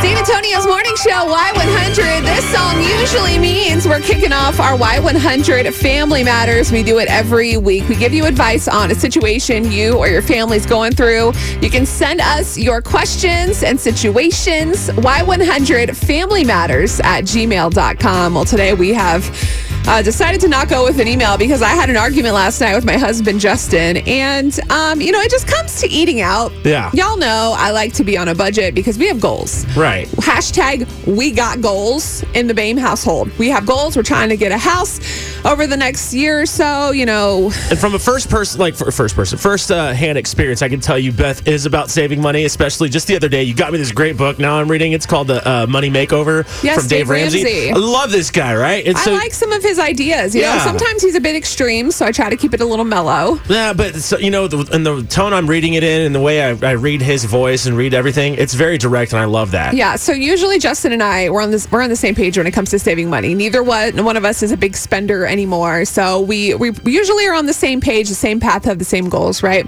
San Antonio's morning show, Y100. This song usually means we're kicking off our Y100 Family Matters. We do it every week. We give you advice on a situation you or your family's going through. You can send us your questions and situations, Y100 Family Matters at gmail.com. Well, today we have uh, decided to not go with an email because I had an argument last night with my husband, Justin. And, um, you know, it just comes to eating out. Yeah. Y'all know I like to be on a budget because we have goals. Right. Hashtag we got goals in the Bame household. We have goals. We're trying to get a house over the next year or so, you know. And from a first person, like for first person, first uh, hand experience, I can tell you Beth is about saving money. Especially just the other day, you got me this great book. Now I'm reading. It's called the uh, Money Makeover Yes, from Dave, Dave Ramsey. Ramsey. I love this guy, right? And I like some of his ideas. You know, Yeah. sometimes he's a bit extreme, so I try to keep it a little mellow. Yeah, but so, you know, the, and the tone I'm reading it in, and the way I, I read his voice and read everything, it's very direct, and I love that. Yeah, so usually Justin and I we're on this we're on the same page when it comes to saving money. Neither one one of us is a big spender anymore. So we we usually are on the same page, the same path, have the same goals, right?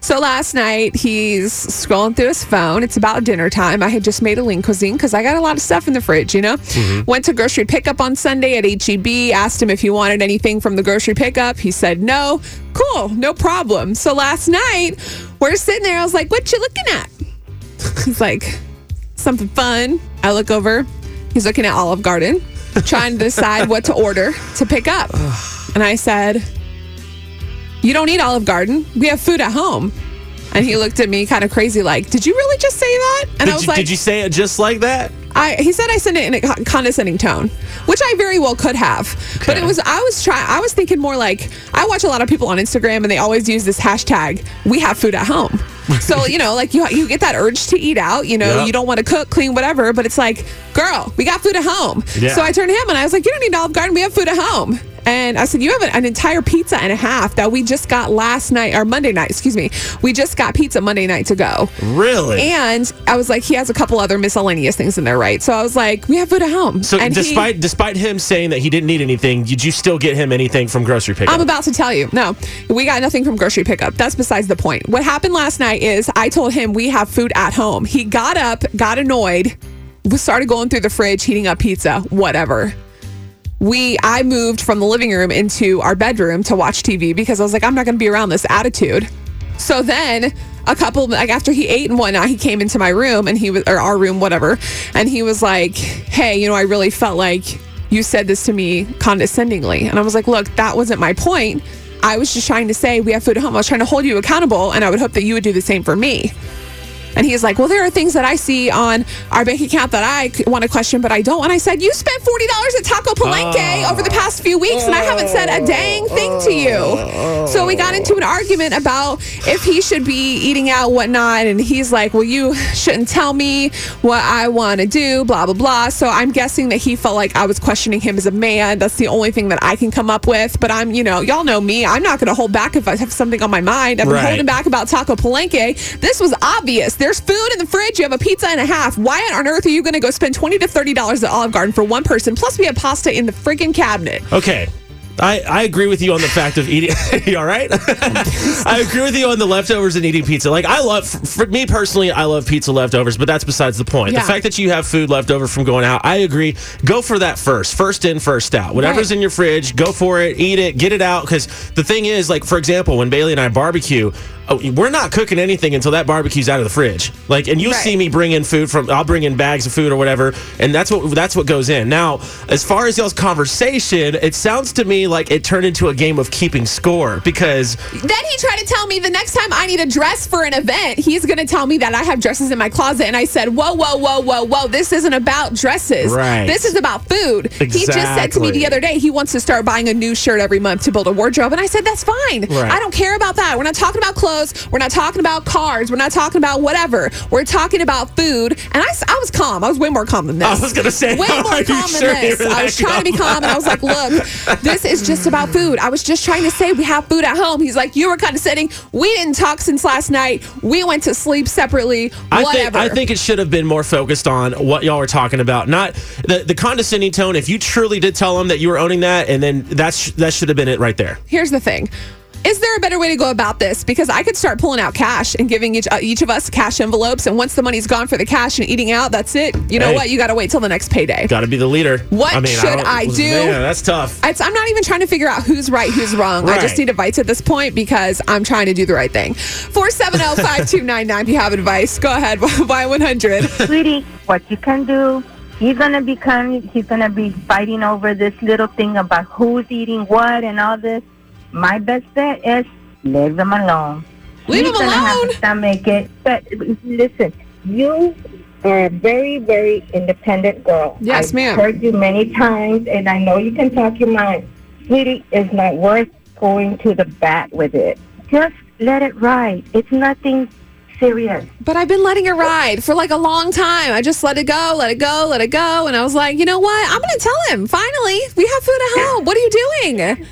So last night he's scrolling through his phone. It's about dinner time. I had just made a lean cuisine because I got a lot of stuff in the fridge, you know. Mm-hmm. Went to grocery pickup on Sunday at HEB. Asked him if he wanted anything from the grocery pickup. He said no. Cool, no problem. So last night we're sitting there. I was like, "What you looking at?" He's like, something fun. I look over. He's looking at Olive Garden, trying to decide what to order to pick up. And I said, You don't need Olive Garden. We have food at home. And he looked at me kind of crazy, like, Did you really just say that? And Did, I was you, like, did you say it just like that? I, he said I said it in a condescending tone, which I very well could have. But it was I was trying. I was thinking more like I watch a lot of people on Instagram, and they always use this hashtag. We have food at home. So you know, like you you get that urge to eat out. You know, Yep. you don't want to cook, clean, whatever. But it's like, girl, we got food at home. Yeah. So I turned to him and I was like, you don't need Olive Garden. We have food at home. And I said, you have an, an entire pizza and a half that we just got last night or Monday night. Excuse me. We just got pizza Monday night to go. Really? And I was like, he has a couple other miscellaneous things in there, right? So I was like, we have food at home. so and he- despite despite him saying that he didn't need anything, did you still get him anything from grocery pickup? I'm about to tell you. No, we got nothing from grocery pickup. That's besides the point. What happened last night is I told him we have food at home. He got up, got annoyed, started going through the fridge, heating up pizza, whatever. We I moved from the living room into our bedroom to watch TV because I was like, I'm not gonna be around this attitude. So then a couple like after he ate and whatnot, he came into my room and he was or our room, whatever, and he was like, Hey, you know, I really felt like you said this to me condescendingly. And I was like, Look, that wasn't my point. I was just trying to say we have food at home. I was trying to hold you accountable and I would hope that you would do the same for me. And he's like, Well, there are things that I see on our bank account that I want to question, but I don't. And I said, You spent $40 at Taco Palenque oh. over the past few weeks, and I haven't said a dang thing to you. So we got into an argument about if he should be eating out, whatnot. And he's like, Well, you shouldn't tell me what I want to do, blah, blah, blah. So I'm guessing that he felt like I was questioning him as a man. That's the only thing that I can come up with. But I'm, you know, y'all know me. I'm not going to hold back if I have something on my mind. I've been Right. holding back about Taco Palenque. This was obvious. There's food in the fridge. You have a pizza and a half. Why on earth are you going to go spend twenty to thirty dollars at Olive Garden for one person? Plus, we have pasta in the friggin' cabinet. Okay. I, I agree with you on the fact of eating. you all right? I agree with you on the leftovers and eating pizza. Like, I love, for me personally, I love pizza leftovers, but that's besides the point. Yeah. The fact that you have food left over from going out, I agree. Go for that first. First in, first out. Whatever's Right. in your fridge, go for it, eat it, get it out. Because the thing is, like, for example, when Bailey and I barbecue, oh, we're not cooking anything until that barbecue's out of the fridge. Like, and you Right. see me bring in food from, I'll bring in bags of food or whatever, and that's what that's what goes in. Now, as far as y'all's conversation, it sounds to me like it turned into a game of keeping score because Then he tried to tell me the next time I need a dress for an event, he's going to tell me that I have dresses in my closet. And I said, whoa, whoa, whoa, whoa, whoa. This isn't about dresses. Right. This is about food. He just said to me the other day he wants to start buying a new shirt every month to build a wardrobe. And I said, that's fine. Right. I don't care about that. We're not talking about clothes. Clothes. We're not talking about cars. We're not talking about whatever. We're talking about food. And I, I was calm. I was way more calm than this. I was gonna say, way more calm sure than this. I was trying to be calm, and I was like, look, this is just about food. I was just trying to say we have food at home. He's like, you were condescending. We didn't talk since last night. We went to sleep separately. I whatever. think I think it should have been more focused on what y'all were talking about, not the, the condescending tone. If you truly did tell him that you were owning that, and then that's that should have been it right there. here's the thing. Is there a better way to go about this? Because I could start pulling out cash and giving each, uh, each of us cash envelopes, and once the money's gone for the cash and eating out, that's it. You know Hey. what? You got to wait till the next payday. Got to be the leader. What should don't- I do? Man, that's tough. It's, I'm not even trying to figure out who's right, who's wrong. I just need advice at this point because I'm trying to do the right thing. 470 5299 if you have advice. Go ahead. Y100. sweetie, what you can do, he's gonna become, he's gonna be fighting over this little thing about who's eating what and all this. My best bet is leave them alone. Leave He's him gonna have alone? to stomach it. But listen, you are a very, very independent girl. Yes, I've ma'am. heard you many times, and I know you can talk your mind. Sweetie, it's not worth going to the bat with it. Just let it ride. It's nothing serious. But I've been letting it ride for like a long time. I just let it go, let it go, let it go. And I was like, you know what? I'm going to tell him. Finally, we have food at home. What are you doing?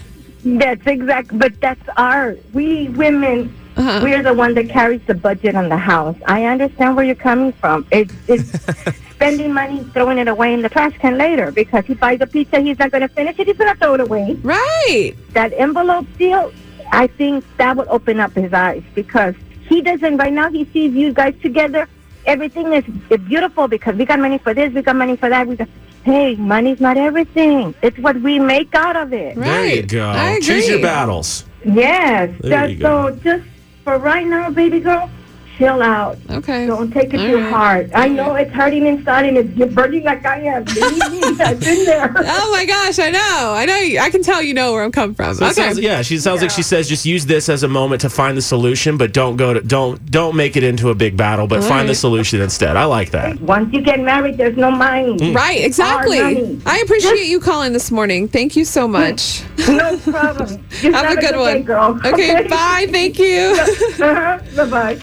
That's exact, but that's our. We women, Uh-huh. we're the one that carries the budget on the house. I understand where you're coming from. It's, it's spending money, throwing it away in the trash can later because he buys a pizza, he's not going to finish it, he's going to throw it away. Right. That envelope deal, I think that would open up his eyes because he doesn't. Right now, he sees you guys together. Everything is, is beautiful because we got money for this, we got money for that. We got, hey, money's not everything. It's what we make out of it. There you Right. go. I Choose your battles. Yes. There That, you go. so just for right now, baby girl, chill out. Okay. Don't take it All too right. hard. I know it's hurting inside and it's you're burning like I am. I've been there. Oh my gosh, I know. I know. you- I can tell you know where I'm coming from. So okay. sounds- yeah, she sounds like she says just use this as a moment to find the solution, but don't go to don't don't make it into a big battle, but All find the solution instead. I like that. Once you get married, there's no money. Right, exactly. I appreciate you calling this morning. Thank you so much. No problem. Just Have a good day, one. girl. Okay, bye. Thank you. uh-huh. Bye bye.